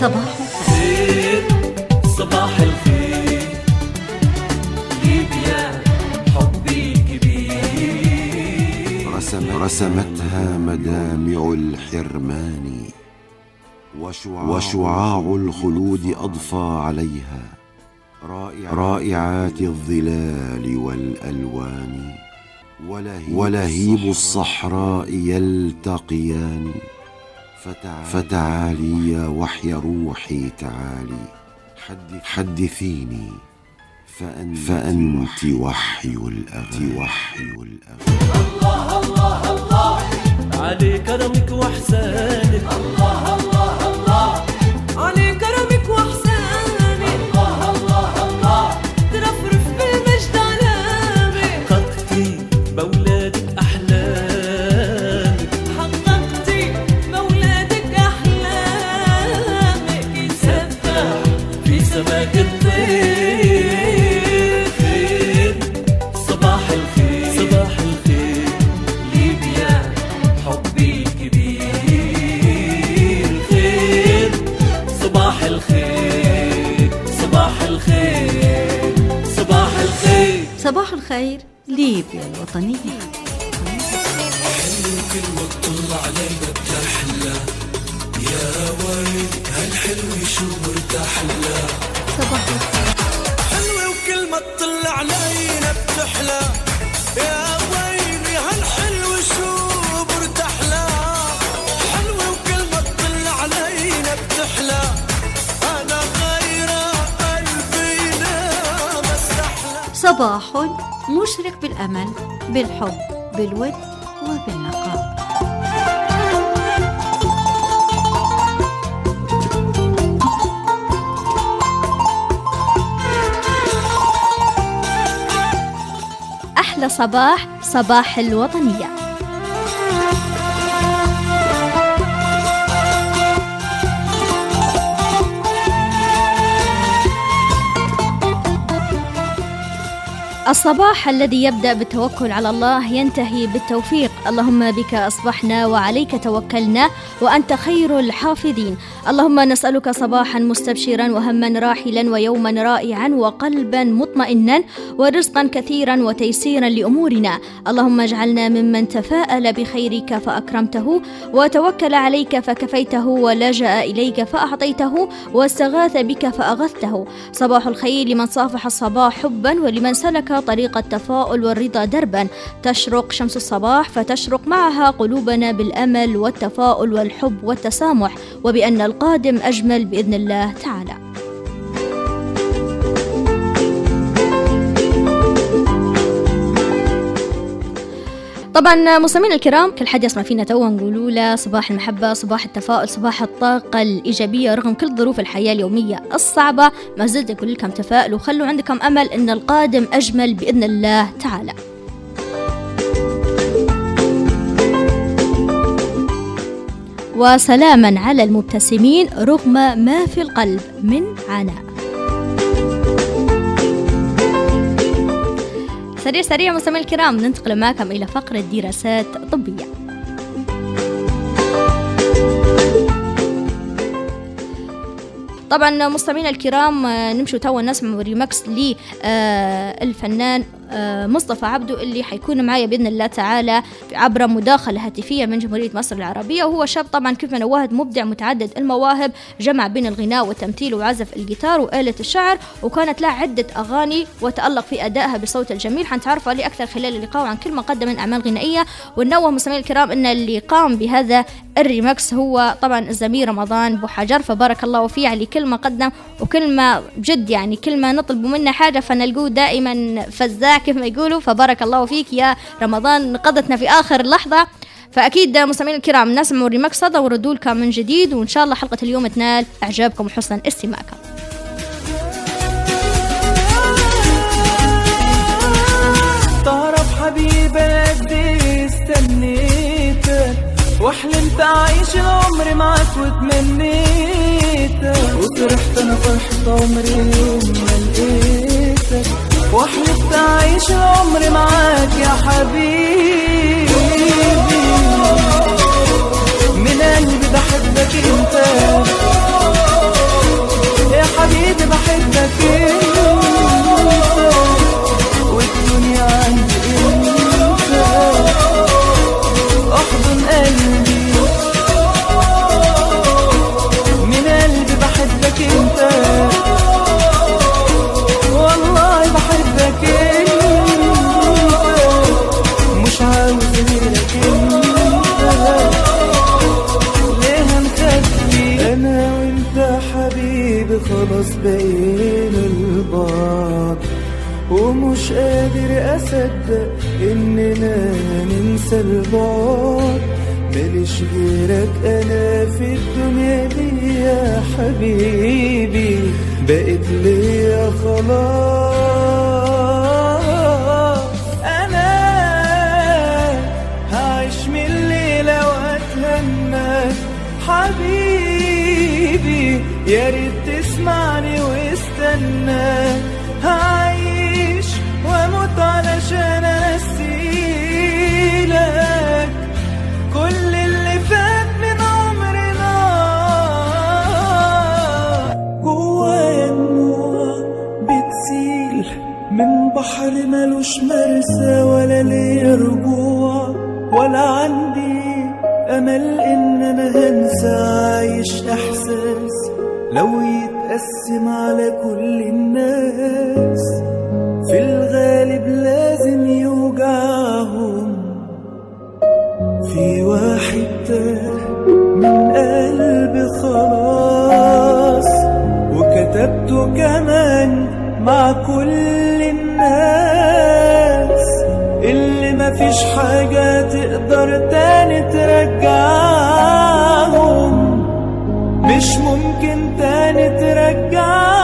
صباح الخير صباح الخير. ليبيا حبي كبير رسم رسمتها مدامع الحرمان وشعاع, وشعاع الخلود أضفى عليها رائعات الظلال والألوان ولهيب الصحراء يلتقيان. فتعالي. يا وحي روحي تعالي. حدثيني. فأنت, فأنت وحي. الأغاني وحي الأغاني الله الله الله. علي كرمك واحسانك الله الله الله. الخير ليبيا الوطنية. صباح الخير حلوة وكلمة تطل علينا بتحلى. يا ويلي هالحلو شو برتحلى حلوة وكلمة تطل علينا بتحلى. أنا غير قلبي أحلى. صباح مشرق بالأمل بالحب بالود وبالنقاء أحلى صباح صباح الوطنية. الصباح الذي يبدأ بالتوكل على الله ينتهي بالتوفيق. اللهم بك أصبحنا وعليك توكلنا وأنت خير الحافظين. اللهم نسألك صباحا مستبشرا وهما راحلا ويوما رائعا وقلبا مطمئنا ورزقا كثيرا وتيسيرا لأمورنا. اللهم اجعلنا ممن تفاءل بخيرك فأكرمته وتوكل عليك فكفيته ولجأ إليك فأعطيته واستغاث بك فأغثته. صباح الخير لمن صافح الصباح حبا ولمن سلك طريق التفاؤل والرضا دربا. تشرق شمس الصباح فتشرق معها قلوبنا بالأمل والتفاؤل والحب والتسامح. وبأن القادم أجمل بإذن الله تعالى. طبعا مستمعينا الكرام كل حد يسمع فينا توا نقولوا له صباح المحبة صباح التفاؤل صباح الطاقة الإيجابية. رغم كل ظروف الحياة اليومية الصعبة ما زلت أقول لكم تفائلوا وخلوا عندكم أمل أن القادم أجمل بإذن الله تعالى. وسلاما على المبتسمين رغم ما في القلب من عناء سريع سريع مستمعي الكرام ننتقل معكم إلى فقرة دراسات طبية. طبعا مستمعينا الكرام نمشوا توا نسمع ريمكس للفنان مصطفى عبده اللي حيكون معايا بإذن الله تعالى عبر مداخلة هاتفية من جمهورية مصر العربية. وهو شاب طبعا كيف ما نواهد مبدع متعدد المواهب جمع بين الغناء والتمثيل وعزف الجيتار وآلة الشعر وكانت له عدة أغاني وتألق في أدائها بصوت الجميل. حنتعرفوا عليه أكثر خلال اللقاء عن كل ما قدم من أعمال غنائية. ونوه مستمعينا الكرام إن اللي قام بهذا الريمكس هو طبعا الزميل رمضان بو حجر. فبارك الله فيه على كل ما قدم وكل ما بجد يعني كل ما نطلب منه حاجة فنلقوه دائما فزاع كيف ما يقولوا. فبارك الله فيك يا رمضان. نقذتنا في آخر لحظة. فأكيد مستمعينا الكرام نسمعوا الريمكس هذا وردوا لكم من جديد وإن شاء الله حلقة اليوم تنال إعجابكم وحسن استماعكم. تعرف حبيبي قد إيه استنيتك وحلمت اعيش العمر معك وتمنيتك وفرحت أنا فرحة عمري يوم ما لقيتك. وحلفت أعيش عمري معاك يا حبيبي. من قلبي بحبك انت. يا حبيبي بحبك انت. والدنيا عندي انت. أحضن قلبي. ومش قادر أصدق إننا ننسى البعد. ماليش غيرك أنا في الدنيا دي يا حبيبي. بقيت ليا خلاص. أنا هعيش من الليلة وأتهنى. حبيبي يا ريت تسمعني واستنى. هعيش من بحر ملوش مرسى ولا ليا رجوع ولا عندي أمل إن أنا هنسى. عايش إحساس لو يتقسم على كل الناس. في الغالب لازم يوجعهم. في واحد تاه من قلبي خلاص وكتبته كمان مع كل مفيش حاجة تقدر تاني ترجعهم. مش ممكن تاني ترجعهم.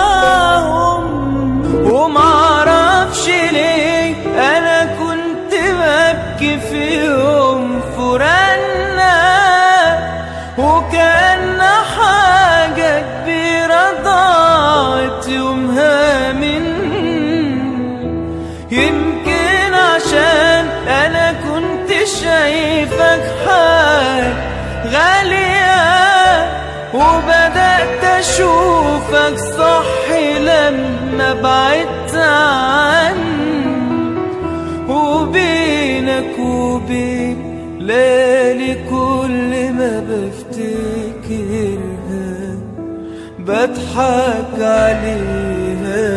أشوفك صح لما بعدت عني وبينك وبين ليالي كل ما بفتكرها بضحك عليها.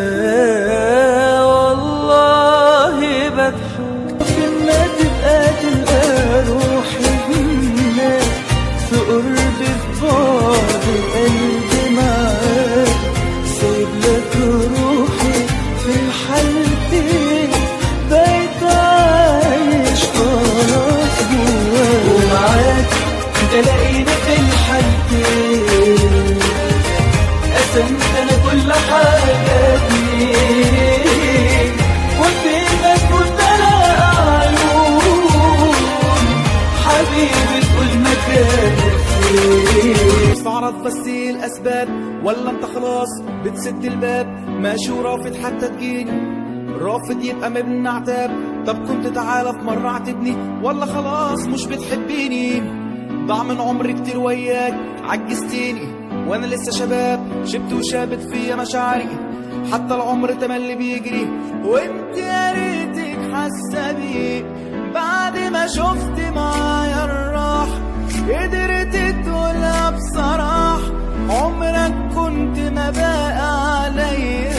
استعرض بس الأسباب. ولا أنت خلاص بتسد الباب. ماشي ورافض حتى تجيني؟ رافض يبقى مبني عتاب. طب كنت تعالى في مرة اعتبني ولا خلاص مش بتحبيني. ضاع من عمري كتير وياك. عجزتيني. وأنا لسه شباب. شبت وشابت فيا مشاعري. حتى العمر تملي بيجري. وانت يا ريتك حاسة بيه. بعد ما شفت معايا الراح قدرت تقولها بصراح عمرك كنت ما بقى عليا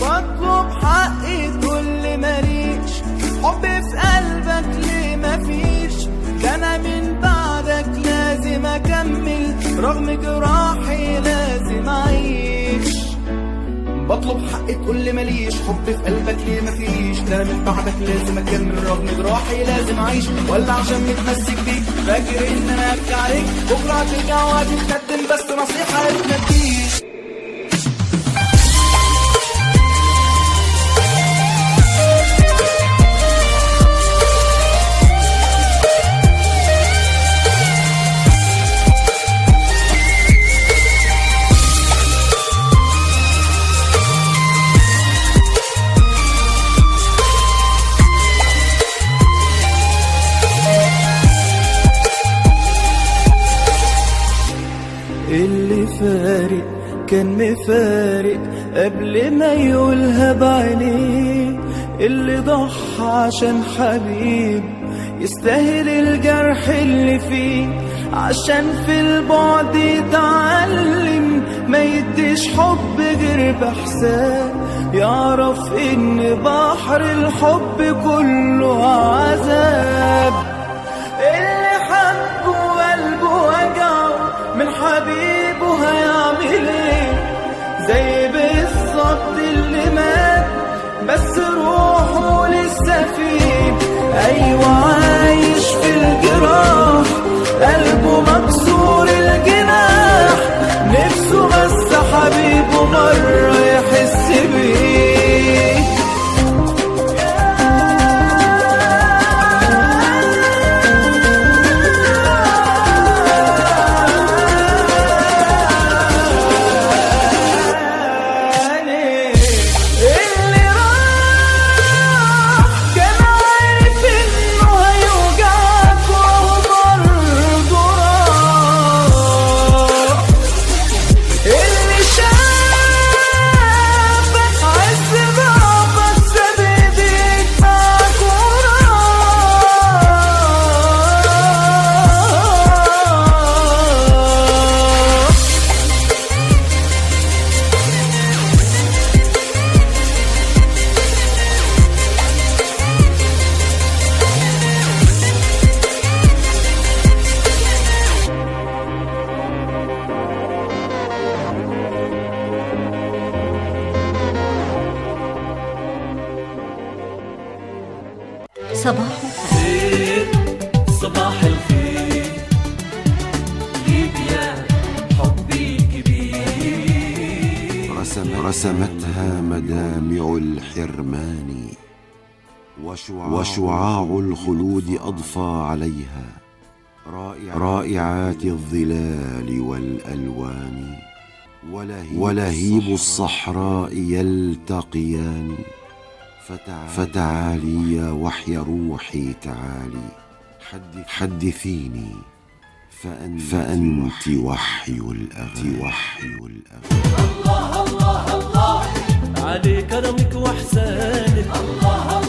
بطلب حقي كل ماليش حب في قلبك ليه مفيش؟ ده أنا من بعدك لازم أكمل رغم جراحي بطلب حقي كل ماليش حب في قلبك ليه مفيش ده من بعدك لازم اكمل رغم جراحي لازم أعيش. ولا عشان متمسك بيك فاكر إن أنا ابكي عليك بكرة هترجع وهتتقدم بس نصيحة تناديك اللي كان مفارق قبل ما يقولها بعينيه اللي ضحى عشان حبيب يستاهل الجرح اللي فيه عشان في البعد يتعلم ما يديش حب غير بحساب يعرف إن بحر الحب كله عذاب. اللي حبه قلبه وجعه زي بالظبط اللي مات بس روحه لسه فيه. أيوة عايش في الجراح. رسمتها مدامع الحرمان وشعاع, الخلود أضفى عليها رائعات الظلال والألوان ولهيب الصحراء يلتقيان. فتعالي يا وحي روحي تعالي حدثيني. فأنت, فأنت وحي. الأغاني وحي الأغاني علي كرمك وأحسانك. علي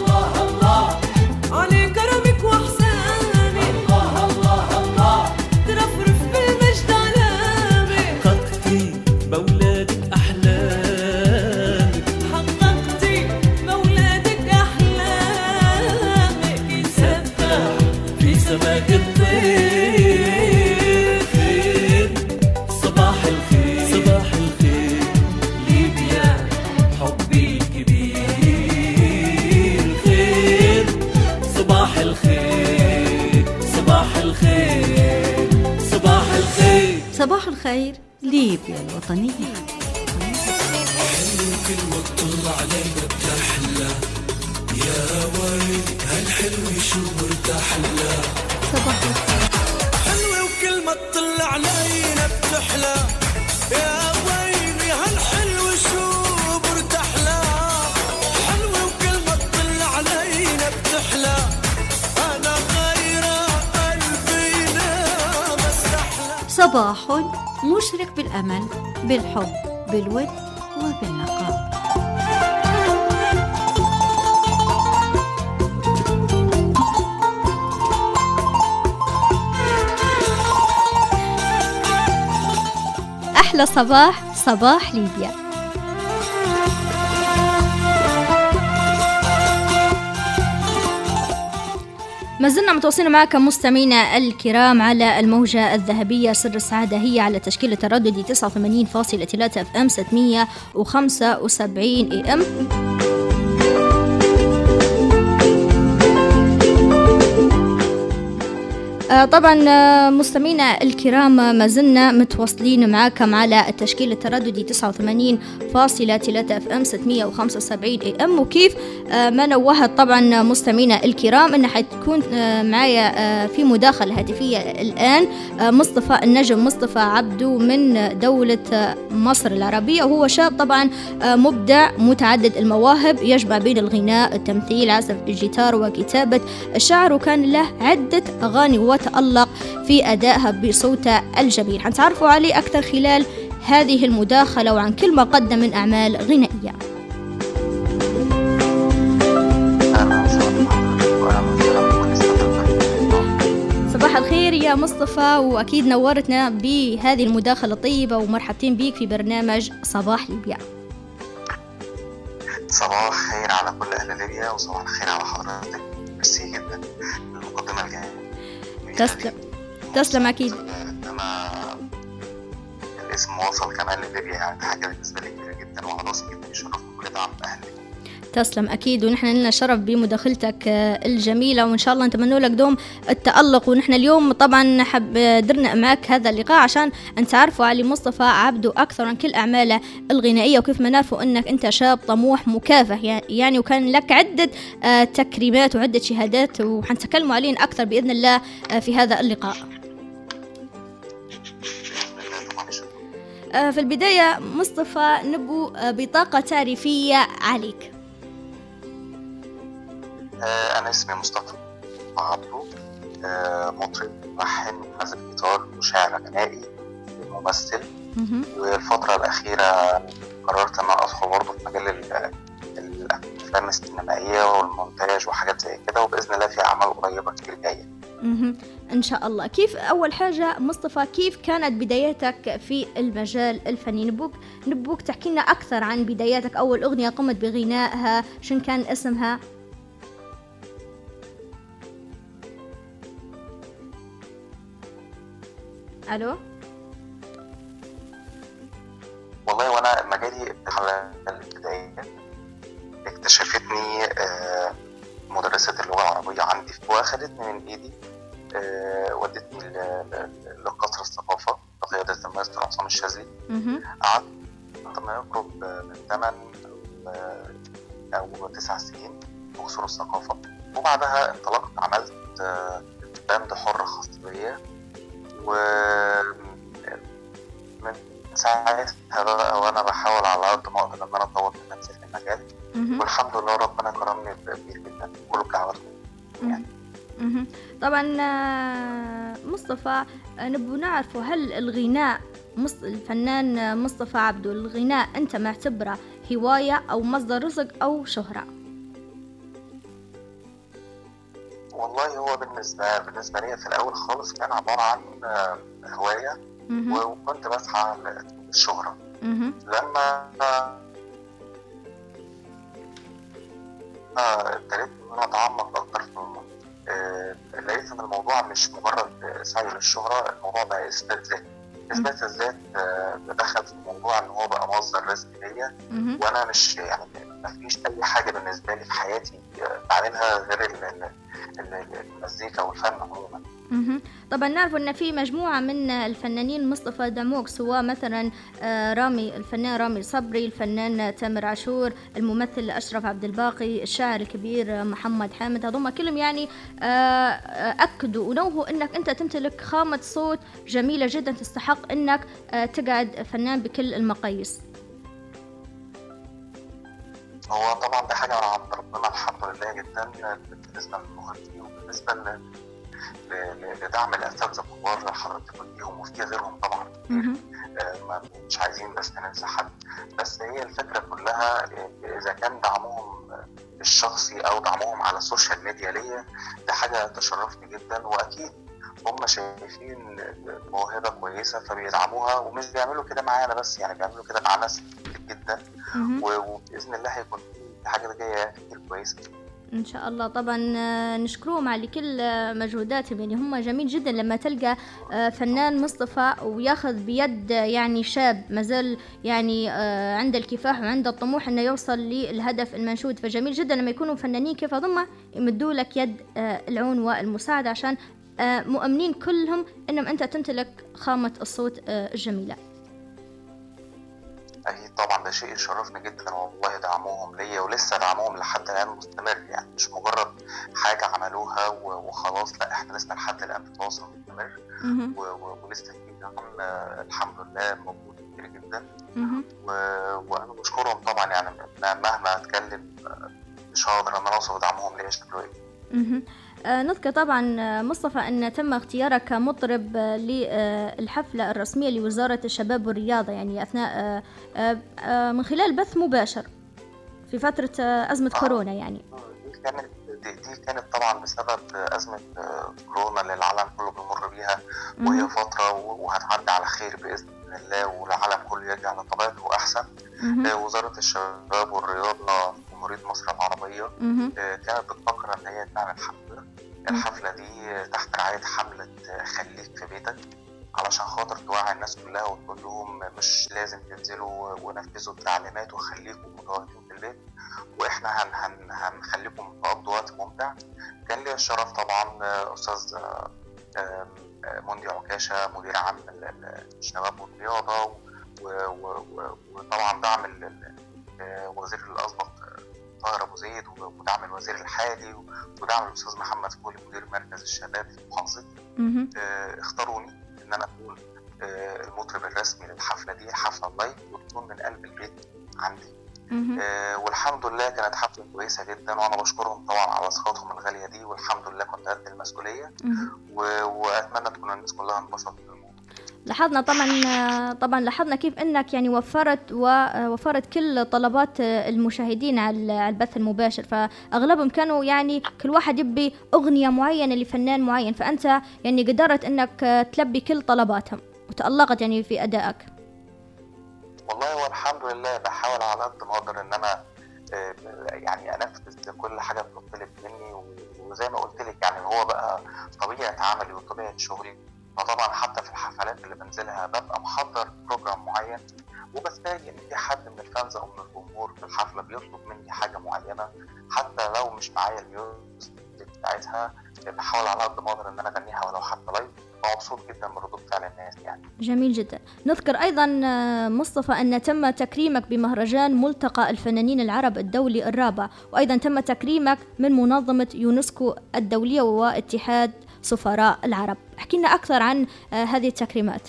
صباح الخير ليبيا الوطنية. صباح الخير حلوة وكلمة تطلع علينا بتحلى يا ويلي هالحلو شو برتحلى حلوة وكلمة تطلع علينا بتحلى أنا غيرة قلبي بس أحلى صباح مشرق بالأمل بالحب بالود وبالنقاء. أحلى صباح صباح ليبيا. ما زلنا متواصلين معكم مستمعينا الكرام على الموجة الذهبية. سر السعادة هي على تشكيل التردد 89.3 FM 675 AM طبعا آه، مستمعينا الكرام آه، ما زلنا متواصلين معاكم على التشكيل الترددي 89.3 FM 675 AM وكيف؟ آه، ما نوهت طبعا مستمعينا الكرام ان حتكون آه، معايا آه، في مداخلة هاتفية الآن آه، مصطفى النجم مصطفى عبدو من دولة آه، مصر العربية. وهو شاب طبعا آه، مبدع متعدد المواهب يجمع بين الغناء التمثيل عزف الجيتار وكتابة الشعر وكان له عدة أغاني وتألق في أدائها بصوته الجميل. حنتعرفوا عليه أكثر خلال هذه المداخلة وعن كل ما قدم من أعمال غنائية. صباح الخير يا مصطفى وأكيد نورتنا بهذه المداخلة الطيبة ومرحبتين بك في برنامج صباح ليبيا. صباح الخير على كل أهل ليبيا وصباح الخير على حضرتك. ميرسي تسلم. تسلم أكيد. أنا الاسم وصل كمان لليبيا يعني دي حاجة بالنسبة لي كبيرة جدا وأنا واثق جدا يشرفني كل دعم أهلي. تسلم. أكيد ونحن لنا شرف بمداخلتك آه، الجميلة وإن شاء الله نتمنى لك دوم التألق. ونحن اليوم طبعا حب درنا معك هذا اللقاء عشان نتعرفوا على مصطفى عبده أكثر عن كل أعماله الغنائية وكيف ما نعرفوا أنك أنت شاب طموح مكافح. يعني وكان لك عدة آه، تكريمات وعدة شهادات وحنتكلموا عليهم أكثر بإذن الله آه، في هذا اللقاء. بإذن. آه، في البداية مصطفى نبو آه، بطاقة تعريفية عليك. آه، أنا اسمي مصطفى عبده. آه، مطرب ملحن عازف جيتار وشاعر غنائي ممثل. مهم. والفترة الأخيرة قررت إن أنا أدخل برضه في مجال ال- الأفلام السينمائية والمونتاج وحاجات زي كده وبإذن الله في أعمال قريبة كتير جاية. إن شاء الله. كيف أول حاجة مصطفى كيف كانت بداياتك في المجال الفني؟ نبوك نبوك تحكي لنا أكثر عن بداياتك. أول أغنية قمت بغنائها شن كان اسمها؟ ألو؟ والله وأنا مجالي البداية اكتشفتني آه، مدرسة اللغة العربية عندي وأخدتني من إيدي آه، ودتني لقصر الثقافة بقيادة الماستر عصام الشاذلي. قعدت ما يقرب من 8 أو 9 سنين في قصور الثقافة. وبعدها انطلقت عملت آه، باند حر خاص بيا. و من ساعتها بقى وأنا بحاول على قد ما أقدر إن أنا أطور من نفسي في المجال. والحمد لله ربنا كرمني كبير جدا. كله بدعوته يعني. طبعا آه، مصطفى آه، نبغى نعرف هل الغناء الفنان آه، مصطفى عبده الغناء أنت معتبره هواية أو مصدر رزق أو شهرة؟ والله هو بالنسبة بالنسبة لي في الأول خالص كان عبارة عن آه، هواية مهم. وكنت بسعى للشهرة مهم. لما آه، ابتديت إن أنا أتعمق أكتر في الموضوع آه، لقيت إن الموضوع مش مجرد سعي للشهرة الموضوع بقى إثبات ذات إثبات الذات دخل في الموضوع إن هو بقى مصدر رزق ليا. وأنا مش يعني ما فيش أي حاجة بالنسبة لي في حياتي بعملها غير ال- ال- ال- المزيكا والفن عموما. طبعا نعرف إن في مجموعة من الفنانين مصطفى دموك سواء مثلا آه، رامي الفنان رامي صبري الفنان تامر عاشور الممثل أشرف عبد الباقي الشاعر الكبير محمد حامد هذول كلهم يعني آه، آه، أكدوا ونوهوا إنك أنت تمتلك خامة صوت جميلة جدا تستحق إنك تقعد فنان بكل المقاييس هو طبعا ده حاجة من عند ربنا الحمد لله جدا بالنسبة للمغني وبالنسبة لدعم الاساتذه الكبار اللي حضرتك قلتيهم وفي غيرهم طبعا. آه، ما- مش عايزين بس ننسى حد بس هي الفكرة كلها آه، إذا كان دعمهم الشخصي أو دعمهم على السوشيال ميديا ليا ده حاجة تشرفني جدا وأكيد هم شايفين موهبه كويسة فبيدعموها ومش بيعملوا كده معايا أنا بس يعني بيعملوا كده مع ناس كتير جدا. وبإذن الله هيكون في حاجة جاية كتير كويسة. إن شاء الله. طبعا آه، نشكرهم على كل مجهوداتهم. يعني هم جميل جدا لما تلقى آه، فنان مصطفى وياخذ بيد يعني شاب مازال يعني آه، عنده الكفاح وعنده الطموح إنه يوصل للهدف المنشود. فجميل جدا لما يكونوا فنانين كيف هم يمدوا لك يد العون والمساعدة عشان مؤمنين كلهم إنهم أنت تمتلك خامة الصوت آه، الجميلة. أكيد طبعا ده شيء يشرفني جدا والله دعمهم ليا ولسه دعمهم لحد الآن مستمر يعني. مش مجرد حاجة عملوها وخلاص لا إحنا لسه لحد الآن في تواصل مستمر. ولسه في دعم آه، الحمد لله موجود كتير جدا. وأنا بشكرهم طبعا يعني مهما أتكلم آه، مش هقدر إن أنا أوصف دعمهم ليا شكله إيه. آه، نذكر طبعا آه، مصطفى أن تم اختيارك كمطرب آه، للحفلة الرسمية لوزارة الشباب والرياضة يعني أثناء آه، آه، آه، من خلال بث مباشر في فترة آه، أزمة آه. كورونا يعني دي كانت دي, كانت طبعا بسبب أزمة آه، كورونا اللي العالم كله بيمر بيها وهي. فترة وهتعدي على خير بإذن الله والعالم كله يرجع لطبيعته أحسن مهم. آه، وزارة الشباب والرياضة في جمهورية مصر العربية. آه، كانت بتفكر إن هي تعمل حفلة الحفلة دي تحت رعاية حملة آه، خليك في بيتك علشان خاطر توعي الناس كلها وتقول لهم مش لازم تنزلوا ونفذوا التعليمات وخليكم متواجدين في البيت. وإحنا هن هن هنخليكم تقضوا وقت ممتع. كان لي الشرف طبعا أستاذ مندي عكاشة مدير عام ال- ال- الشباب والرياضة وطبعا دعم ال- ال- آه، الأسبق طاهر أبو زيد ودعم الوزير الحالي ودعم الأستاذ محمد فولي مدير مركز الشباب في محافظتي. آه، اختاروني إن أنا أكون آه، المطرب الرسمي للحفلة دي حفلة لايف وتكون من قلب البيت عندي. آه، والحمد لله كانت حفلة كويسة جدا وأنا بشكرهم طبعا على ثقتهم الغالية دي والحمد لله كنت قد المسؤولية وأتمنى تكون الناس كلها انبسطت لاحظنا طبعا طبعا لاحظنا كيف إنك يعني وفرت ووفرت كل طلبات المشاهدين على البث المباشر. فأغلبهم كانوا يعني كل واحد يبي أغنية معينة لفنان معين. فأنت يعني قدرت إنك تلبي كل طلباتهم وتألقت يعني في أدائك. والله هو الحمد لله بحاول على قد ما أقدر إن أنا يعني أنفذ كل حاجة بتطلب مني. وزي ما قلت لك يعني هو بقى طبيعة عملي وطبيعة شغلي. فطبعا حتى في الحفلات اللي بنزلها ببقى محضر program معين وبستني إن في حد من ال fans أو من الجمهور في الحفلة بيطلب مني حاجة معينة حتى لو مش معايا ال music بتاعتها بحاول على قد ما أقدر إن أنا أغنيها ولو حتى لايف ومبسوط جدا من ردود فعل الناس يعني. جميل جدا. نذكر أيضا آه، مصطفى أن تم تكريمك بمهرجان ملتقى الفنانين العرب الدولي الرابع وأيضا تم تكريمك من منظمة يونسكو الدولية واتحاد سفراء العرب احكي لنا أكثر عن آه، هذه التكريمات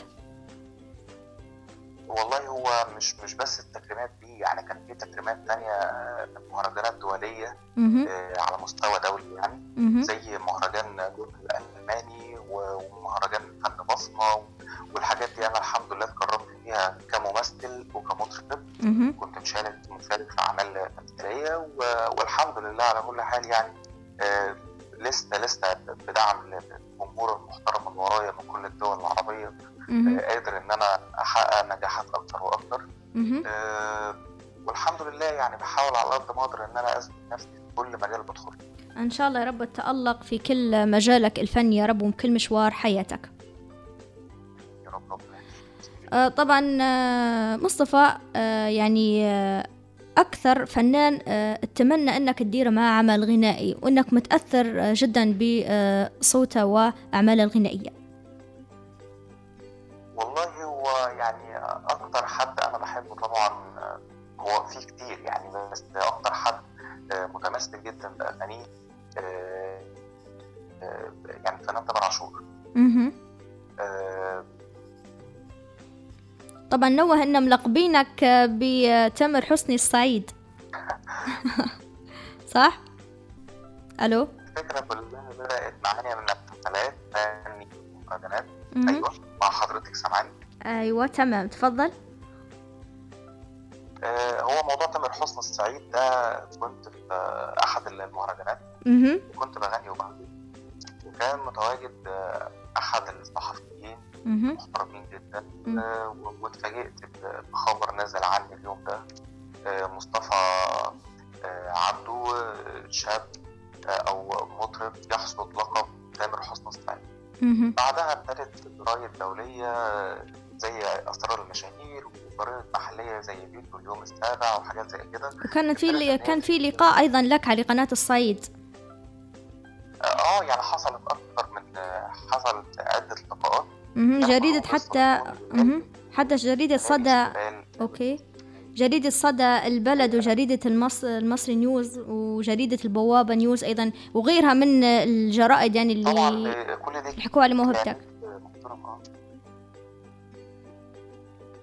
والله هو مش مش بس التكريمات دي يعني كان في تكريمات تانية آه، مهرجانات دولية مهم. آه، على مستوى دولي يعني مهم. زي مهرجان جول الألماني ومهرجان فن بصمة والحاجات دي أنا الحمد لله اتكرمت فيها كممثل وكمطرب. كنت مشارك مشارك في أعمال تمثيلية والحمد لله على كل حال يعني آه، لسه لسه بدعم الجمهور المحترم اللي ورايا من كل الدول العربية مهم. آه، قادر إن أنا أحقق نجاحات أكتر وأكتر مهم. آه، والحمد لله يعني بحاول على قد ما أقدر إن أنا اثبت نفسي في كل مجال بدخل. إن شاء الله يا رب تتألق في كل مجالك الفني يا رب وكل مشوار حياتك يا رب ربنا. آه، طبعا مصطفى يعني أكثر فنان آه، أتمنى أنك تدير معه عمل غنائي وأنك متأثر آه، جدا بصوته وأعماله الغنائية. والله هو يعني أكتر حد أنا بحبه طبعا آه، هو في كتير يعني بس أكتر حد متمسك جدا بأغانيه آه، يعني الفنان تامر عاشور. طبعا نوه أن ملقبينك بتامر حسني الصعيد صح؟ ألو؟ الفكرة كلها بدأت معايا من مهرجانات مهم. أيوه مع حضرتك سامعاني أيوة تمام تفضل آه، هو موضوع تامر حسني الصعيد ده كنت في أحد المهرجانات. كنت بغني وبعمل وكان متواجد آه، أحد الصحفيين. محترمين جدا. آه، واتفاجئت بخبر نزل عني اليوم ده. آه، مصطفى آه، عبده آه، شاب آه، أو مطرب يحصد لقب تامر حسني مهم. بعدها ابتدت جرايد دولية آه، زي أسرار المشاهير وجرايد محلية زي بيت واليوم السابع وحاجات زي كده. وكان في كان في لقاء أيضا لك على قناة الصعيد. آه يعني حصلت أكتر جريدة معروف حتى. حتى جريدة صدى. okay جريدة صدى البلد وجريدة المص... المصري نيوز وجريدة البوابة نيوز أيضا وغيرها من الجرائد يعني اللي آه، يحكوا على موهبتك آه.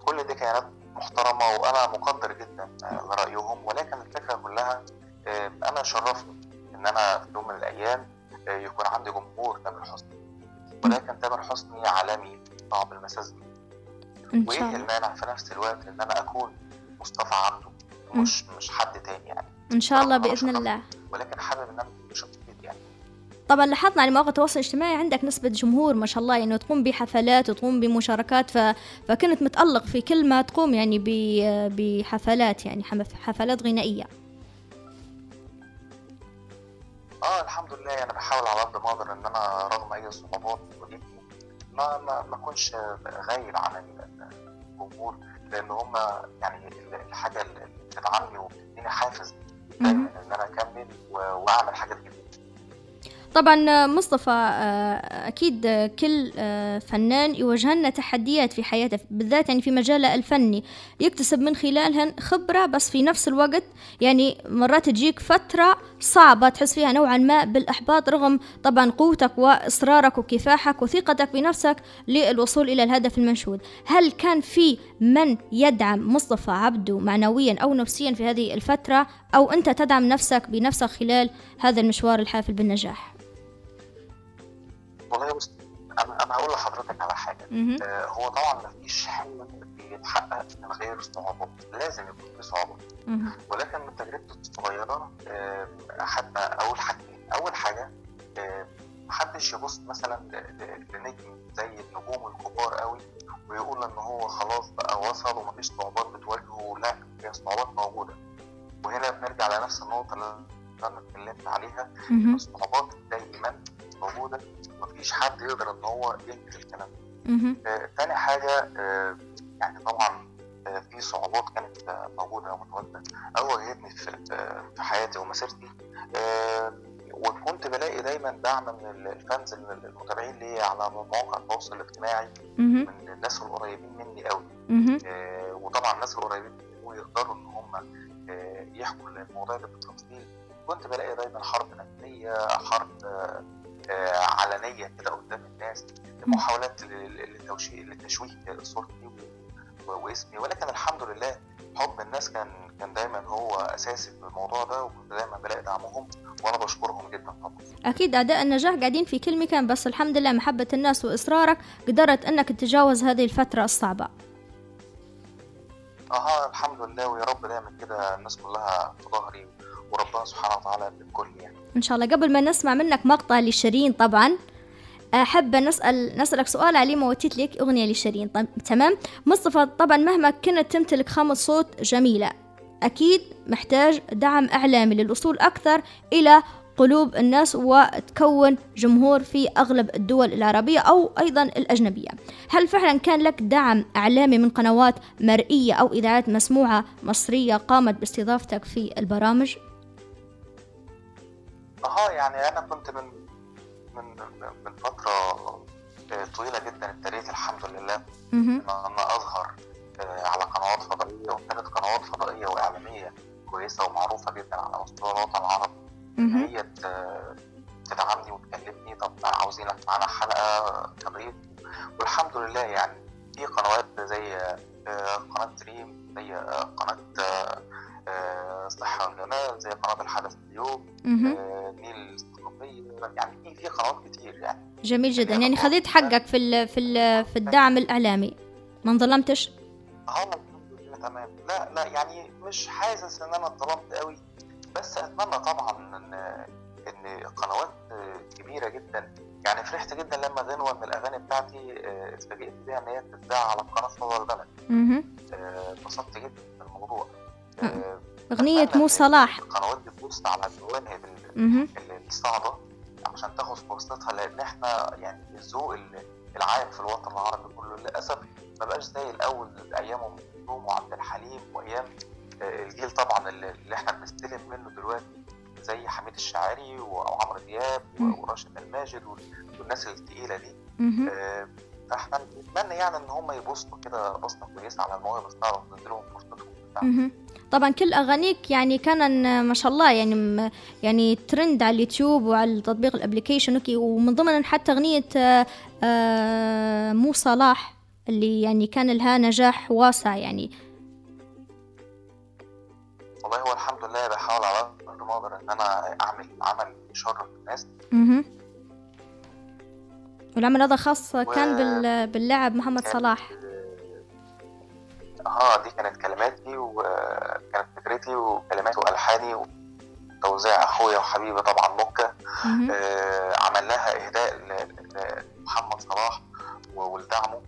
كل دي كيانات محترمة وأنا مقدر جدا آه، لرأيهم ولكن الفكرة كلها آه، أنا شرفني إن أنا في يوم من الأيام آه، يكون عندي جمهور تامر حسني ولكن تامر حسني عالمي صعب المساس بيه وايه المانع في نفس الوقت إن أنا أكون مصطفى عبده مش مش حد تاني يعني. إن شاء الله شرفني. الله. ولكن حابب إن أنا يعني. طبعا لاحظنا على مواقع التواصل الاجتماعي عندك نسبة جمهور ما شاء الله يعني تقوم بحفلات وتقوم بمشاركات ف... فكنت متألق في كل ما تقوم يعني ب... بحفلات يعني حفلات غنائية. آه الحمد لله. أنا بحاول على قد ما أقدر إن أنا رغم أي صعوبات ما ما ما اكونش غايب عن الجمهور لأن هم يعني ال- الحاجة اللي بتدعمني وبتديني حافز إن أنا أكمل وأعمل حاجات جديدة. طبعا مصطفى آه، أكيد كل آه، فنان يواجه لنا تحديات في حياته بالذات يعني في مجاله الفني. يكتسب من خلالها خبرة بس في نفس الوقت يعني مرات تجيك فترة صعبة تحس فيها نوعا ما بالإحباط رغم طبعا قوتك وإصرارك وكفاحك وثقتك بنفسك للوصول إلى الهدف المنشود. هل كان في من يدعم مصطفى عبده معنويا أو نفسيا في هذه الفترة؟ أو أنت تدعم نفسك بنفسك خلال هذا المشوار الحافل بالنجاح؟ والله بص أنا أنا هقول لحضرتك على حاجة. آه، هو طبعا مفيش حلم بيتحقق من غير صعوبات لازم يكون في صعوبات. ولكن من تجربتي الصغيرة آه، حتى اول حاجتين. أول حاجة آه، محدش يبص مثلا لنجم زي النجوم الكبار قوي ويقول إن هو خلاص بقى وصل ومفيش صعوبات بتواجهه. لا هي الصعوبات موجودة. وهنا بنرجع لنفس النقطة اللي أنا اتكلمت عليها. الصعوبات دايما موجوده مفيش حد يقدر إن هو ينكر الكلام ده. آه، تاني حاجة آه، يعني طبعا آه، في صعوبات كانت موجودة ومتواجدة أو واجهتني في في حياتي ومسيرتي. وكنت بلاقي دايما دعم من الفانز المتابعين لي على مواقع التواصل الاجتماعي. من الناس القريبين مني قوي وطبعا الناس القريبين مني ويقدروا إن هم يحكوا الموضوع ده بالتفصيل. كنت بلاقي دايما حرب نفسية حرب علنية كده قدام الناس محاولات لتشويه صورتي واسمي. ولكن الحمد لله حب الناس كان كان دايما هو أساسي في الموضوع ده وكنت دايما بلاقي دعمهم وأنا بشكرهم جدا طبعا. أكيد أعداء النجاح قاعدين في كل مكان بس الحمد لله محبة الناس وإصرارك قدرت أنك تتجاوز هذه الفترة الصعبة. آه الحمد لله ويا رب دايما كده الناس كلها في ظهري وربنا سبحانه وتعالى بالكل يعني. إن شاء الله. قبل ما نسمع منك مقطع لشيرين طبعا أحب نسأل نسألك سؤال علي موتيت لك أغنية لشيرين. طب تمام؟ مصطفى طبعا مهما كنت تمتلك خامة صوت جميلة أكيد محتاج دعم إعلامي للوصول أكثر إلى قلوب الناس وتكون جمهور في أغلب الدول العربية أو أيضا الأجنبية. هل فعلا كان لك دعم إعلامي من قنوات مرئية أو إذاعات مسموعة مصرية قامت باستضافتك في البرامج؟ آه يعني أنا كنت من من من فترة طويلة جدا ابتديت الحمد لله. ان أنا أظهر آه، على قنوات فضائية وكانت قنوات فضائية وإعلامية كويسة ومعروفة جدا على مستوى الوطن العربي. هي تدعمني وتكلمني طب عاوزينك معانا حلقة كضيف والحمد لله يعني في قنوات زي آه، قناة دريم زي آه، قناة آه، آه، صحة والجمال زي قناة الحدث اليوم. آه، نيل الاستقاميه يعني في في قنوات كتير يعني. جميل جدا. يعني خذيت حقك في ال في ال في الدعم الإعلامي. ما انظلمتش؟ آه تمام. لا لا يعني مش حاسس إن أنا اتظلمت قوي. بس أتمنى طبعا ان إن قنوات كبيرة جدا يعني فرحت جدا لما غنوه من الأغاني بتاعتي آه، اتفاجئت بيها إن هي بتتذاع على قناه صدى البلد. آه، اتبسطت جدا بالموضوع آه، أغنية مو صلاح. القنوات دي تبص على المواهب ال- مهم. ال- الصاعده عشان تاخد فرصتها لأن إحنا يعني الذوق ال- العام في الوطن العربي كله للأسف ما بقاش زي الأول أيام أم كلثوم وعبد الحليم وأيام آه، الجيل طبعا اللي اللي إحنا بنستلم منه دلوقتي. زي حميد الشاعري وعمرو دياب. وراشد الماجد وال- والناس التقيلة دي. آه، فاحنا نتمنى يعني إن هم يبصوا كده بصة كويسة على المواهب الصعبه ونديلهم فرصتهم. طبعا كل أغانيك يعني كان ما شاء الله يعني يعني ترند على اليوتيوب وعلى تطبيق ال application okay ومن ضمن حتى أغنية آه، آه، مو صلاح اللي يعني كان لها نجاح واسع يعني والله هو الحمد لله بحاول على قد ما أقدر إن أنا أعمل عمل يشرف الناس مهم. والعمل هذا خاص كان و- بال- باللاعب محمد كانت- صلاح آه دي كانت كلماتي وكانت فكرتي وكلماتي وألحاني وتوزيع أخويا وحبيبي طبعا مكة مهم. آه عمل لها اهداء لمحمد صلاح ولدعمه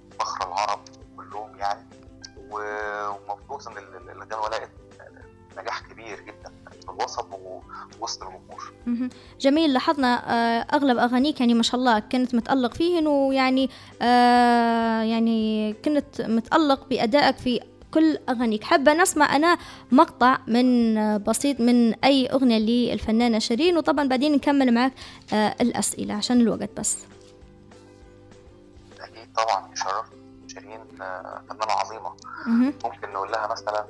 جميل لاحظنا آه، أغلب اغانيك يعني ما شاء الله كنت متألق فيهن ويعني آه، يعني كنت متألق بأدائك في كل أغانيك. حابة نسمع أنا مقطع من آه، بسيط من أي أغنية للفنانة شيرين وطبعا بعدين نكمل معك الأسئلة عشان الوقت بس. أكيد طبعا يشرف شيرين فنانة عظيمة. مهم. ممكن نقول لها مثلا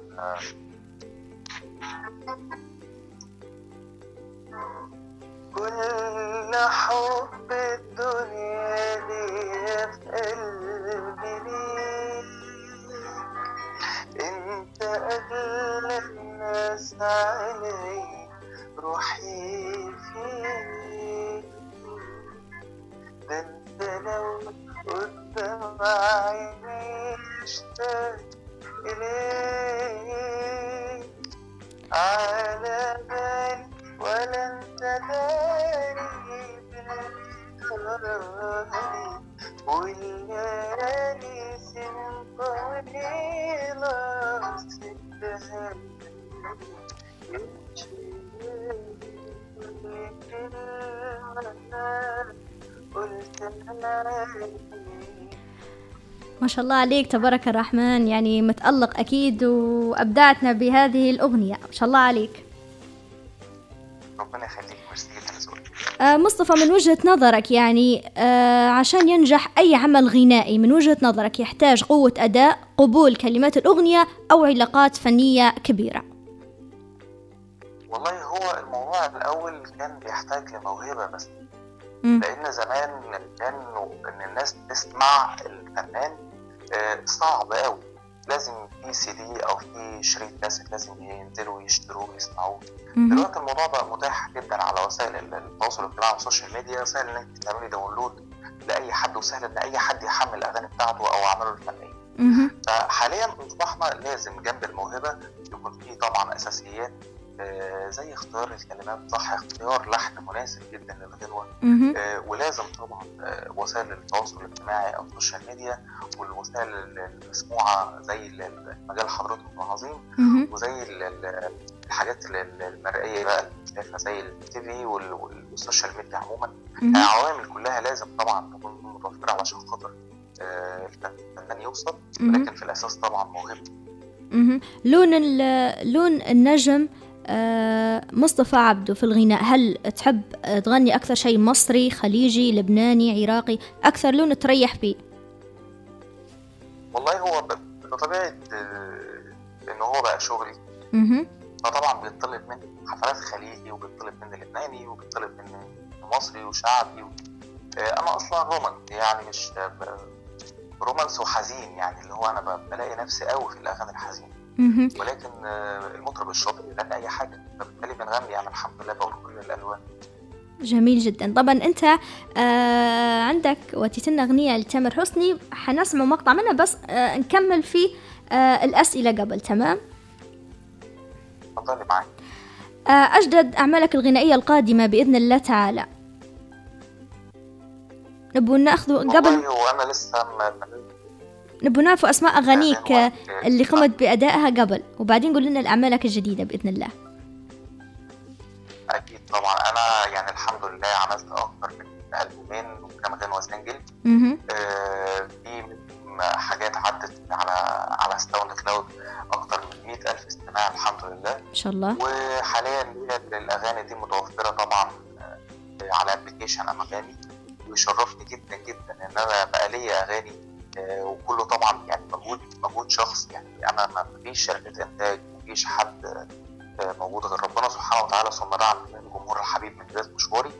كل حب الدنيا ليا في قلبي ليك إنت اغلى الناس علي روحي فيك. ده أنت لو قدام عيني اشتاق إليك. على بالي ولا انت داري بالخيالي والليالي سنين طويلة سبتها ما شاء الله عليك تبارك الرحمن. يعني متألق أكيد وأبدعتنا بهذه الأغنية. ما شاء الله عليك. مصطفى من وجهة نظرك يعني آه، عشان ينجح أي عمل غنائي من وجهة نظرك يحتاج قوة أداء قبول كلمات الأغنية أو علاقات فنية كبيرة؟ والله هو الموضوع الأول كان بيحتاج لموهبة بس. لأن زمان كانوا إن الناس تسمع الفنان آه، صعب أوي. لازم في سي دي أو في شريط كاسيت لازم ينزلوا يشتروه ويسمعوه مهم. دلوقتي الموضوع بقى متاح جدا على وسائل التواصل الاجتماعي وال social media سهل إنك تعملي download لأي حد وسهل إن أي حد يحمل الأغاني بتاعته أو اعماله الفنيه. فحاليا اصبحنا لازم جنب الموهبة يكون في طبعا أساسيات زي اختيار الكلمات صح اختيار لحن مناسب جدا للغنوه مهم. آه، ولازم طبعا آه، وسائل التواصل الاجتماعي أو ال social media والوسائل المسموعة زي ال- مجال حضرتك العظيم. وزي ال- ال- الحاجات ال- ال- المرئية بقى شايفها زي ال TV وال- وال- وال social media عموما. العوامل كلها لازم طبعا تكون متوفرة علشان خاطر آه، الفنان يوصل. لكن في الأساس طبعا موهبه مهم. لون لون النجم آه، مصطفى عبده في الغناء. هل تحب آه، تغني أكثر شيء مصري خليجي لبناني عراقي؟ أكثر لون تريح فيه والله هو ب- بطبيعه آه، هو بقى شغلي. فطبعا بيطلب مني حفلات خليجي وبيطلب مني لبناني وبيطلب مني مصري وشعبي. و... آه، أنا أصلا رومانس يعني مش آه، رومانس وحزين يعني اللي هو أنا ب- بلاقي نفسي قوي في الاغاني الحزينه مهم. ولكن آه، المطرب الشاطر يغني أي حاجة فبالتالي بنغني يعني الحمد لله بقول كل الألوان. جميل جدا. طبعا أنت آه عندك وتيتنا أغنية لتامر حسني حنسمع مقطع منها بس آه نكمل فيه آه الأسئلة قبل تمام؟ اتفضلي معاك آه أجدد أعمالك الغنائية القادمة بإذن الله تعالى. نبو نأخذ قبل هو أنا لسه نبو نعرف أسماء اغانيك آه، آه، اللي قمت بأدائها قبل. وبعدين قول لنا اعمالك الجديده بإذن الله. أكيد طبعا. أنا يعني الحمد لله عملت أكتر من ألبومين وكام غنوة single مهم. آه، في حاجات عدت على على SoundCloud أكتر من 100000 استماع الحمد لله. إن شاء الله. وحاليا ليا الأغاني دي متوفرة طبعا آه، على application انغامي ويشرفني جدا جدا إن أنا بقى ليا أغاني وكله طبعا يعني مجهود مجهود شخص يعني أنا ما فيش شركه إنتاج ما فيش حد آه، موجود غير ربنا سبحانه وتعالى ثم دعم الجمهور الحبيب من بدايه مشواري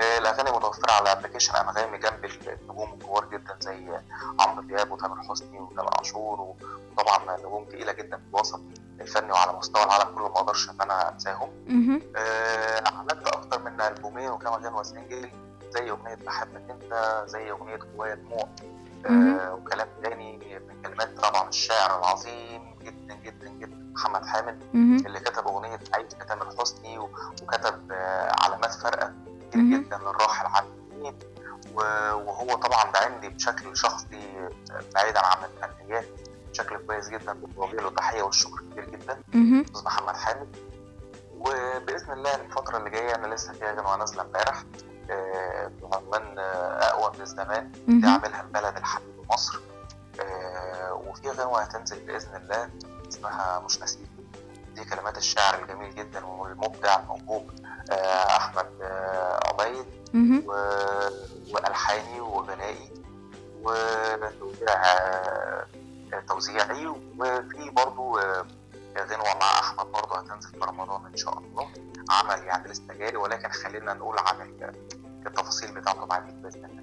آه، الأغاني متوفرة على application انغامي جنب النجوم الكبار جدا زي عمرو دياب وتامر حسني وتامر عاشور وطبعا نجوم تقيلة جدا في الوسط الفني وعلى مستوى العالم كله ما أقدرش إن أنا أنساهم. آه، عملت أكتر من ألبومين وكام غنوه single زي أغنية بحبك أنت زي أغنية جوايا دموع. آه، وكلام تاني من كلمات طبعا الشاعر العظيم جدا جدا جدا محمد حامد. اللي كتب أغنية عيد تامر حسني وكتب آه، علامات فارقه كتير. جدا للراحل الدين و- وهو طبعا ده عندي بشكل شخصي آه، بعيدا عن الفنيات بشكل كويس جدا بوجه له تحيه والشكر كبير جدا. أستاذ محمد حامد وبإذن الله الفترة اللي جاية أنا لسه في غنوه نازلة امبارح بعنوان آه، اقوى من الزمان دي. عاملها البلد الحبيب مصر. آه، وفي غنوه هتنزل بإذن الله اسمها مش نسيت دي كلمات الشاعر الجميل جدا والمبدع الموهوب آه، أحمد آه، عبيد والحاني وغنائي وتوزيع آه، توزيعي. وفي برضو آه، غنوة مع أحمد برضو هتنزل في رمضان إن شاء الله. عمل يعني لسه جاري ولكن خلينا نقول عن ال- التفاصيل بتاعته الله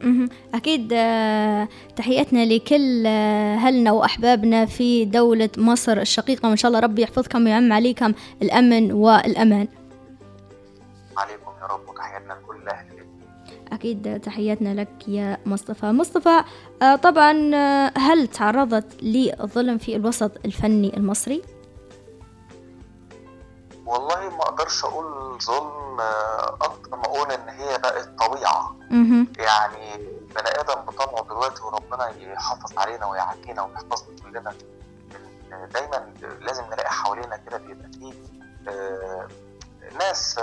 مهم. أكيد آه، تحياتنا لكل آه، أهلنا وأحبابنا في دولة مصر الشقيقة وإن شاء الله ربي يحفظكم ويعم عليكم الأمن والأمان عليكم يا رب وتحياتنا لكل البيت. أكيد تحياتنا لك يا مصطفى مصطفى آه، طبعا آه، هل تعرضت للظلم في الوسط الفني المصري؟ والله ما أقدرش أقول ظلم آه، أكتر ما أقول إن هي بقت طبيعة. مهم. يعني بني آدم بطبعه دلوقتي وربنا يحافظ علينا ويعافينا ويحفظنا كلنا. دايما لازم نلاقي حوالينا كده بيبقى فيه آه، ناس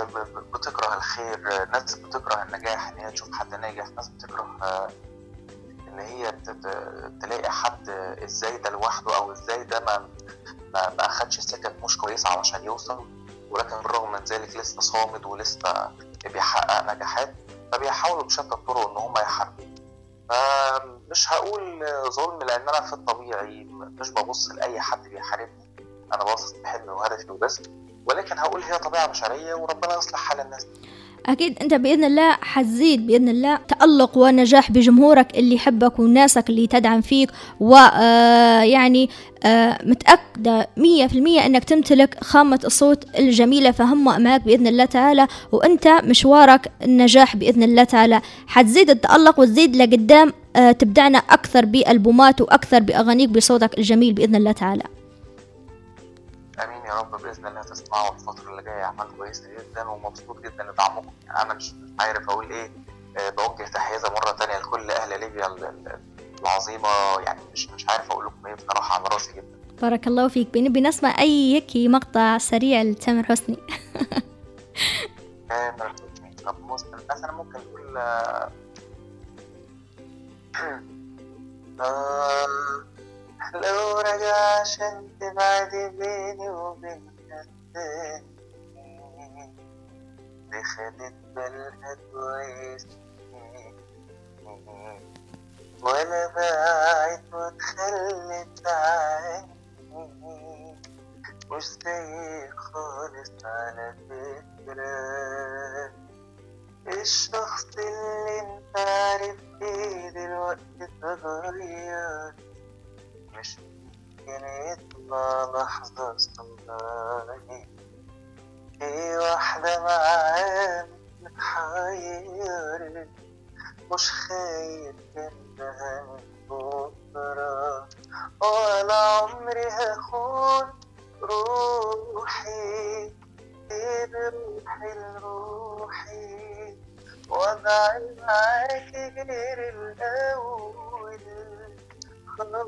بتكره الخير ناس بتكره النجاح إن هي تشوف حد ناجح ناس بتكره آه، إن هي تلاقي حد إزاي ده لوحده أو إزاي ده ما ما, ما أخدش سكك مش كويسه علشان يوصل. ولكن بالرغم من ذلك لسه صامد ولسه بيحقق نجاحات فبيحاولوا بشتى الطرق إن هم يحاربوا فمش هقول ظلم لأن أنا في الطبيعي مش ببص لأي حد بيحاربني. أنا باصص لحلمي وهدفي وبس ولكن هقول هي طبيعة بشرية وربنا يصلح حال الناس أكيد أنت بإذن الله حتزيد بإذن الله تألق ونجاح بجمهورك اللي يحبك وناسك اللي تدعم فيك ويعني متأكدة مية في المية أنك تمتلك خامة الصوت الجميلة فهم معك بإذن الله تعالى وأنت مشوارك النجاح بإذن الله تعالى. حتزيد التألق وتزيد لقدام آه، تبدعنا أكثر بألبومات وأكثر بأغانيك بصوتك الجميل بإذن الله تعالى. يا رب بإذن الله تسمعوا الفترة اللي جاية أعمال كويسة جدا ومبسوط جدا لدعمكم يعني أنا مش عارف أقول إيه. آه، بوجه تحيه مرة تانية لكل أهل ليبيا ال- ال- العظيمة. يعني مش مش عارف أقول لكم إيه بصراحة على راسي جدا. بارك الله فيك. بنبي نسمع أي هيك مقطع سريع لتامر حسني. تامر حسني. طب مثلا مثلا ممكن نقول آه، آه، لو رجع عشان تبعد بيني وبين التاني دي خدت بالها كويس ولا باعت واتخلت عني مش زي خالص على فكرة. الشخص اللي انت عارف إيه دلوقتي اتغير مش يطلع لحظة صغيرة في واحدة معاه متحيرة مش خايف انها من بكرة ولا عمري هخون روحي سيب روحي لروحي وضعي معاك غير الأول. خلاص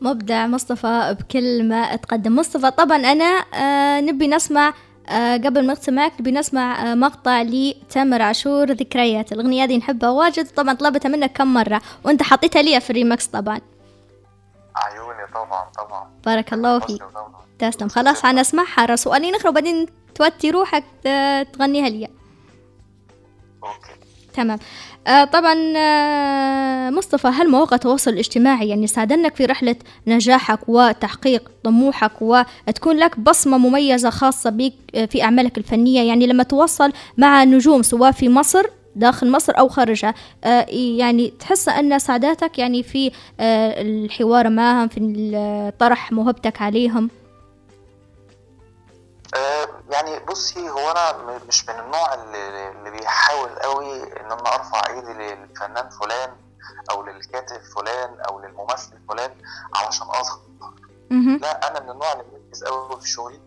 مبدع مصطفى بكل ما تقدم. مصطفى طبعا أنا آه نبي نسمع آه قبل ما نختم معك نبي نسمع آه مقطع لتامر عاشور ذكريات. الأغنية هذه نحبها واجد طبعا طلبتها منك كم مرة وأنت حطيتها لي في الريمكس طبعا. طبعا طبعا. بارك الله فيك. تسلم. خلاص حنسمعها. سؤالين آخر وبعدين توتي روحك آه، تغنيها لي. okay. تمام. آه طبعا آه مصطفى هل مواقع التواصل الاجتماعي يعني ساعدنك في رحلة نجاحك وتحقيق طموحك وتكون لك بصمة مميزة خاصة بك آه، في أعمالك الفنية؟ يعني لما تواصل مع نجوم سواء في مصر داخل مصر أو خارجها. آه يعني تحس أن سعادتك يعني في آه الحوار معهم في طرح موهبتك عليهم؟ آه، يعني بصي هو أنا مش من النوع اللي, اللي بيحاول قوي إن أنا أرفع إيدي للفنان فلان أو للكاتب فلان أو للممثل فلان علشان أظهر. لا أنا من النوع اللي مركز قوي في شغلي.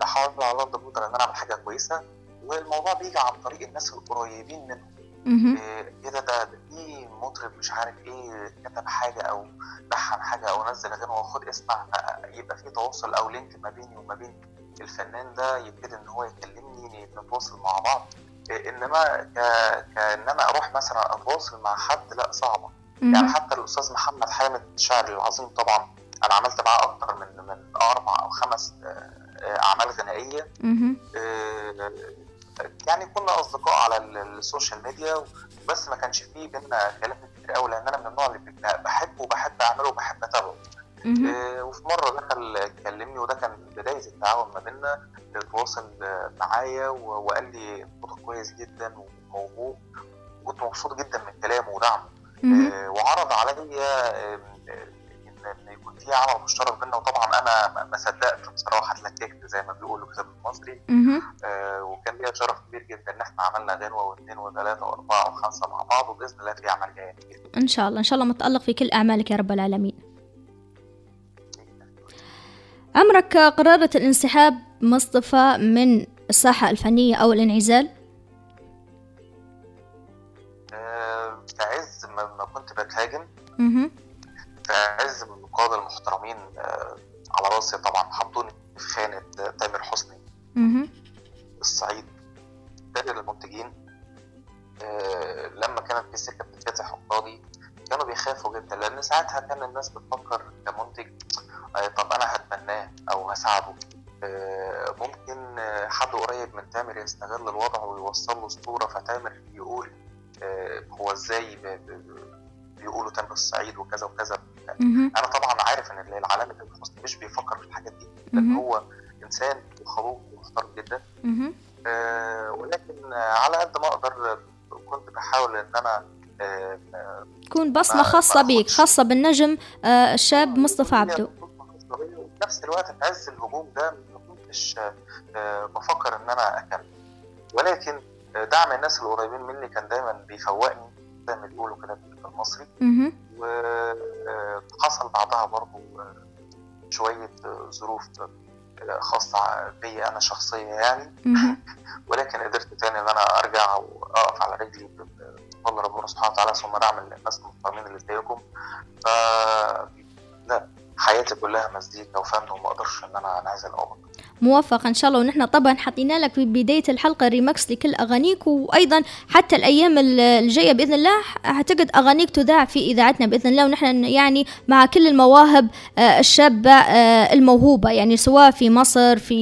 بحاول على قد ما أقدر إن أنا أعمل حاجة كويسة. والموضوع بيجي عن طريق الناس القريبين منهم مهم. إيه إيه ده ده في مطرب مش عارف إيه كتب حاجة أو لحن حاجة أو نزل اغاني وخد اسمع آه، يبقى في تواصل أو لينك ما بيني وما بين الفنان ده يبتدي إن هو يكلمني نتواصل مع بعض إيه إنما ك... كان أنا أروح مثلا أتواصل مع حد لا صعبة يعني. حتى الأستاذ محمد حامد الشاعر العظيم طبعا أنا عملت معاه أكتر من من أربع أو خمس آه، آه، أعمال غنائية. آه، يعني كنا أصدقاء على ال- السوشيال ميديا بس ما كانش فيه بينا كلام كتير قوي لأن أنا من النوع اللي بحبه وبحب أعمله وبحب أتابعه. آه، وفي مرة دخل كلمني وده كان بداية التعاون ما بيننا تواصل معايا وقال لي صوتك كويس جدا وموهوب وكنت مبسوط جدا من كلامه ودعمه. آه، وعرض عليا آه، في عمل مشترك بينا وطبعا أنا ما- صدقت بصراحة اتلككت زي ما بيقولوا كده بالمصري. آه، وكان ليا شرف كبير جدا إن إحنا عملنا غنوة واثنين وثلاثه وأربعة وخمسة مع بعض وبإذن الله في عمل جاي كتير. إن شاء الله إن شاء الله متألق في كل أعمالك يا رب العالمين عمرك قررت الانسحاب مصطفى من الساحة الفنية أو الانعزال؟ آه، في عز ما كنت بتهاجم المحترمين آه، على راسي طبعا حطوني في خانة تامر حسني. الصعيد تاجر المنتجين آه، لما كانت في سكة بتتفتح قصادي كانوا بيخافوا جدا لأن ساعتها كان الناس بتفكر كمنتج آه، طب أنا هتبناه أو هساعده ممكن حد قريب من تامر يستغل الوضع ويوصل له صورة فتامر يقول هو إزاي بيقولوا تامر الصعيد وكذا وكذا. أنا طبعا عارف إن العلامه تامر حسني مش بيفكر في الحاجات دي لأن. هو إنسان خلوق ومحترم جدا. آه، ولكن آه، على قد ما أقدر آه، كنت بحاول إن أنا آه، آه، تكون خاصة ما بيك خاصة بالنجم آه، الشاب مصطفى عبده. وفي نفس الوقت في عز الهجوم ده ما كنتش آه، آه، بفكر إن أنا أكمل. ولكن آه، دعم الناس القريبين مني كان دايما بيفوقني. زي ما بيقولوا كده بالمصري. وحصل بعدها برضو آه، شوية آه، ظروف آه، خاصة بي أنا شخصية يعني. ولكن قدرت تاني إن أنا أرجع وأقف على رجلي بفضل ربنا سبحانه وتعالى ثم دعم الناس المحترمين اللي زيكم ف لا حياتي كلها مزيكا وفن وما أقدرش إن أنا أنعزل أو أبطل. موفق إن شاء الله. ونحن طبعا حطينا لك في بداية الحلقة ريمكس لكل أغانيك وأيضا حتى الأيام ال- الجاية بإذن الله أعتقد أغانيك تذاع في إذاعتنا بإذن الله. ونحن يعني مع كل المواهب آه، الشابة آه، الموهوبة يعني سواء في مصر في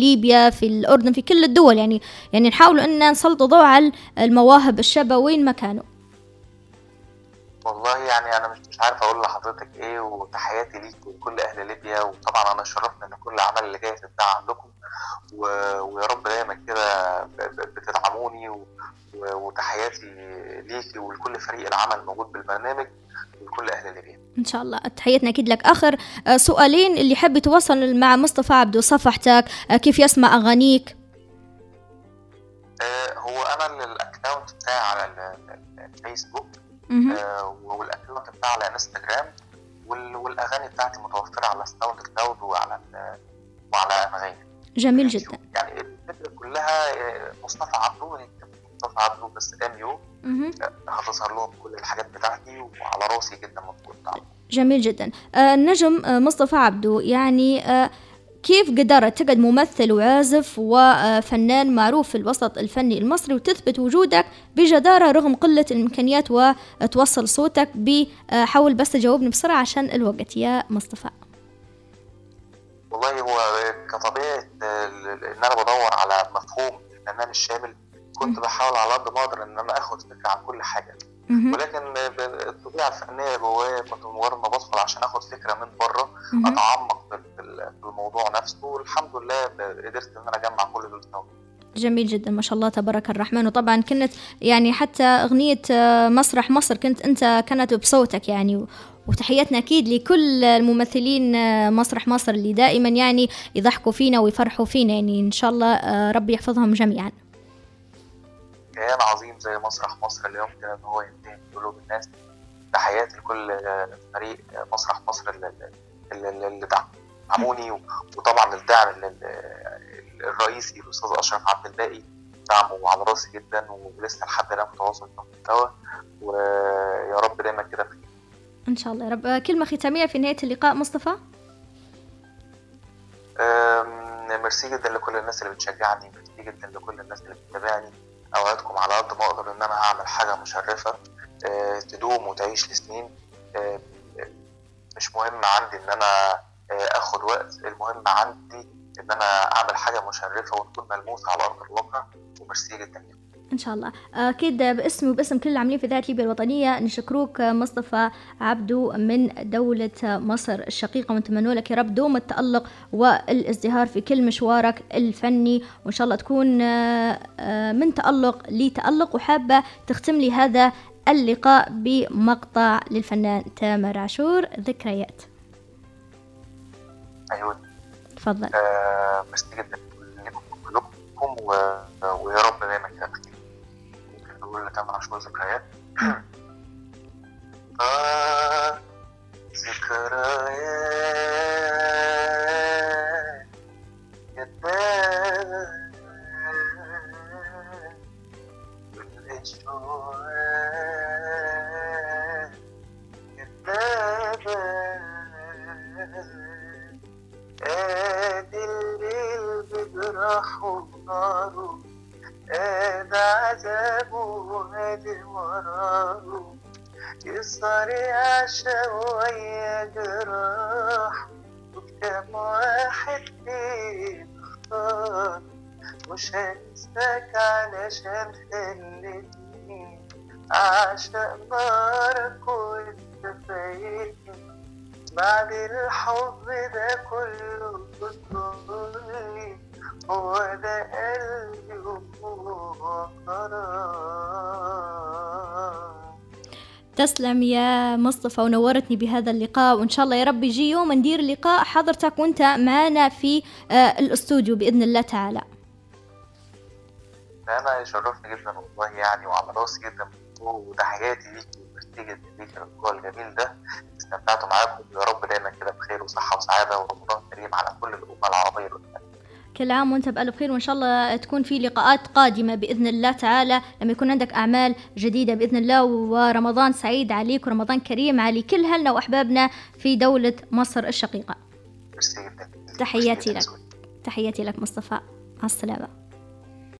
ليبيا في الأردن في كل الدول. يعني يعني نحاول أن نسلط ضوء على المواهب الشابة وين ما كانوا. والله يعني أنا مش مش عارف أقول لحضرتك إيه وتحياتي ليك ولكل أهل ليبيا وطبعا أنا شرفني إن كل أعمال اللي جاية تتذاع عندكم و... ويا رب دايما كده بتدعموني و... و... وتحياتي ليكي ولكل فريق العمل الموجود بالبرنامج ولكل أهل ليبيا. إن شاء الله. تحياتنا أكيد لك. آخر سؤالين اللي يحب يتواصل مع مصطفى عبده صفحتك آه، كيف يسمع أغانيك؟ آه، هو أنا ال account بتاعي على ال- ال- الفيسبوك. آه، وال account بتاعي على إنستجرام وال- والأغاني بتاعتي متوفرة على SoundCloud وعلى وعلى انغامي جميل جدا. يعني الفكرة كلها آه، مصطفى عبده يكتب مصطفى عبده بس ام يو مهم. هتظهر لهم كل الحاجات بتاعتي وعلى راسي جدا مظبوط جميل جدا. آه، النجم آه، مصطفى عبده يعني آه، كيف قدرت تقعد ممثل وعازف وفنان معروف في الوسط الفني المصري وتثبت وجودك بجدارة رغم قلة الإمكانيات وتوصل صوتك بحاول بس تجاوبني بسرعة عشان الوقت يا مصطفى والله هو كطبيعة آه، ال- إن أنا بدور على مفهوم الفنان الشامل كنت بحاول على قد ما أقدر إن أنا آخد فكرة عن كل مهم. ولكن الطبيعه الفنية جوايا كنت مجرد ما بدخل عشان آخد فكرة من بره. أتعمق الموضوع نفسه والحمد لله قدرت إن أنا أجمع كل دول سوا. جميل جدا ما شاء الله تبارك الرحمن. وطبعا كنت يعني حتى أغنية آه، مسرح مصر كنت أنت كانت بصوتك يعني. وتحياتنا أكيد لكل الممثلين آه، مسرح مصر اللي دائما يعني يضحكوا فينا ويفرحوا فينا يعني. إن شاء الله آه، ربي يحفظهم جميعا. كيان عظيم زي مسرح مصر اللي يمكن إن هو ينتهي قلوب الناس. تحياتي لكل فريق مسرح مصر اللي, اللي, اللي دعم دعموني وطبعا الدعم ال- ال- الرئيسي الأستاذ أشرف عبد الباقي دعمه على راسي جدا ولسه لحد الآن متواصل في المحتوى ويا رب دايما كده بخير. إن شاء الله يا رب. آه، كلمة ختامية في نهاية اللقاء مصطفى؟ ميرسي جدا لكل الناس اللي بتشجعني ميرسي جدا لكل الناس اللي بتتابعني. أوعدكم على قد ما أقدر إن أنا هعمل حاجة مشرفة أه، تدوم وتعيش لسنين. مش مهم عندي إن أنا آخد وقت. المهم عندي إن أنا أعمل حاجة مشرفة وتكون ملموسة على أرض الواقع. وميرسي جدا إن شاء الله. أكيد باسمي وباسم كل العاملين في إذاعة ليبيا الوطنية نشكروك مصطفى عبدو من دولة مصر الشقيقة. ونتمنى لك يا رب دوم التألق والازدهار في كل مشوارك الفني. وإن شاء الله تكون آه، آه، من تألق لتألق. وحابة تختم لي هذا اللقاء بمقطع للفنان تامر عاشور ذكريات. أيوه. تفضل آه، ميرسي جدا لكم كلكم و... ويا رب دايما كده بخير. ممكن نقول لتامر عاشور ذكريات. آه ذكريات. كدابة والأشواق أعشق نارك وانت فايتني بعد الحب ده كله بتقولي هو ده قلبي وهو قرار تسلم يا مصطفى ونورتني بهذا اللقاء وإن شاء الله يا رب يجي يوم ندير لقاء حضرتك وأنت معنا في آه، الأستوديو بإذن الله تعالى. أنا يشرفني جدا والله يعني وعلى رأسي جدا وتحياتي ليكي وميرسي جدا ليكي اللقاء الجميل ده. استمتعت معاكم. يا رب دايما كده بخير وصحة وسعادة ورمضان كريم على كل الأمة العربية كل عام وأنت بألف خير. وإن شاء الله تكون في لقاءات قادمة بإذن الله تعالى. لما يكون عندك أعمال جديدة بإذن الله. ورمضان سعيد عليك ورمضان كريم على كل هلنا وأحبابنا في دولة مصر الشقيقة. تحياتي لك. تحياتي لك مصطفى. مع السلامة.